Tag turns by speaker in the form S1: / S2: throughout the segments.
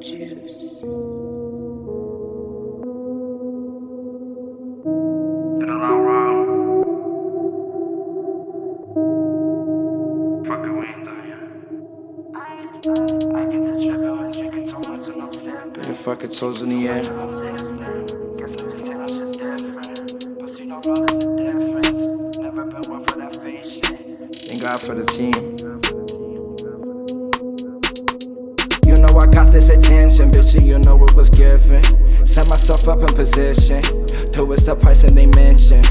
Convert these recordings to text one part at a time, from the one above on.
S1: juice.
S2: Been a long road. Fuck it, we ain't done yet. I get the trippin' when drinking so much and I'm sippin'.
S3: Yeah, fuck it, toes in the air.
S2: Guess I'm just saying I'm
S3: I got this attention, bitch, and you know it was given. Set myself up in position to it's the person they mention.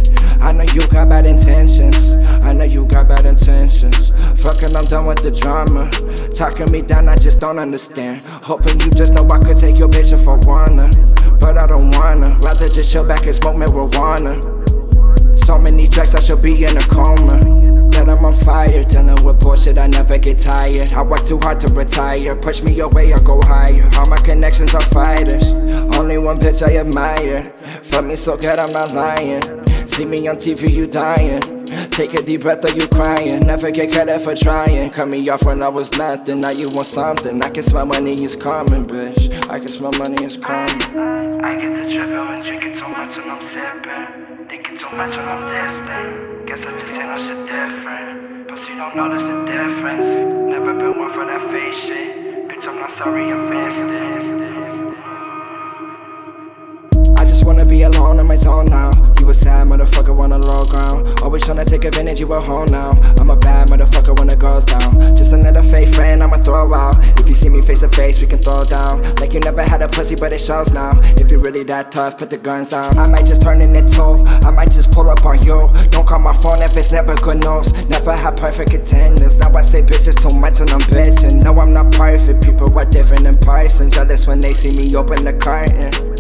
S3: I know you got bad intentions. I know you got bad intentions. Fucking, I'm done with the drama. Talking me down, I just don't understand. Hoping you just know I could take your bitch if I wanna. But I don't wanna. Rather just chill back and smoke marijuana. So many tracks, I should be in a coma. That I'm on fire, dealing with bullshit, I never get tired. I work too hard to retire. Push me away, I go higher. All my connections are fighters. Only one bitch I admire. Fuck me so good, I'm not lying. See me on TV, you dying. Take a deep breath, are you crying? Never get credit for trying. Cut me off when I was nothing. Now you want something. I can smell money is coming, bitch. I can smell money is coming.
S2: I get the trippin' when drinking too much and I'm sippin'. Thinking too much and I'm distant. Guess I just ain't no shit different. But you don't there's a difference. Never been one for that face shit. Bitch, I'm not sorry I missed it.
S3: Be alone in my zone now. You a sad motherfucker, wanna low ground. Always tryna take advantage, you a hoe now. I'm a bad motherfucker when it goes down. Just another fake friend, I'ma throw out. If you see me face to face, we can throw down. Like you never had a pussy, but it shows now. If you really that tough, put the guns down. I might just turn in too. I might just pull up on you. Don't call my phone if it's never good news. Never had perfect attendance. Now I say bitch, it's too much and I'm bitching. No, I'm not perfect. People are different in person. Jealous when they see me open the curtain.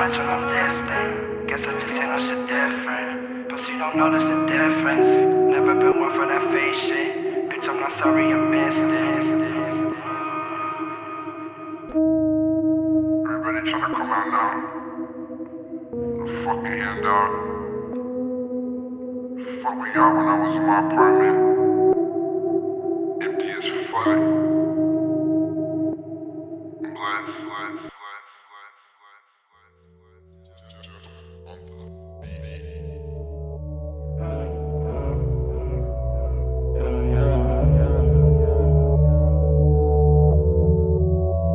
S2: I'm distant. Guess I just ain't no shit different. But you don't there's a difference. Never been one for that fake shit. Bitch, I'm not sorry I missed it.
S4: Everybody tryna come out now. The fucking handout. Fuck we got when I was in my apartment. Empty as fuck.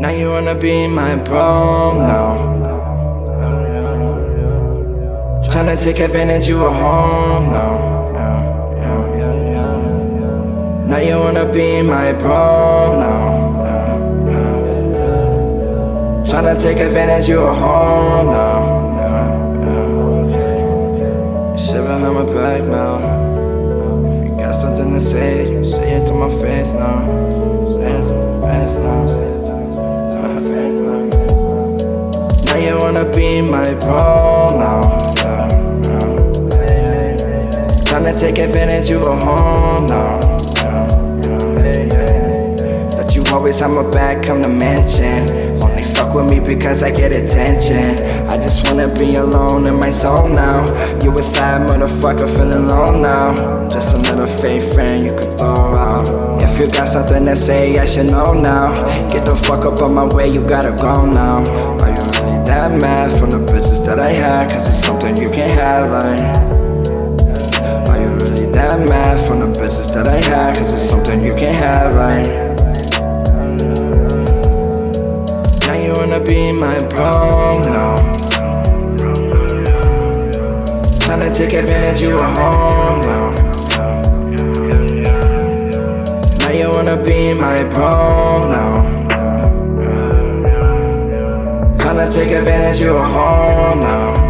S3: Now you wanna be my bro now. Tryna take advantage, you a home now. Now you wanna be my bro now. Tryna take advantage, you a home now. Shit behind my back now. If you got something to say, you say it to my face now. Wanna be my bro now. Tryna take advantage, you a home now. That you always have my back, come to mention. Only fuck with me because I get attention. I just wanna be alone in my zone now. You a sad motherfucker, feeling alone now. Just another fake friend you can throw out. If you got something to say, I should know now. Get the fuck up on my way, you gotta go now. That mad from the bitches that I had? Cause it's something you can't have, like. Are you really that mad from the bitches that I had? Cause it's something you can't have, like. Now you wanna be my bro now. Tryna take advantage, you a home now. Now you wanna be my bro now. Tryna take advantage, you a home now.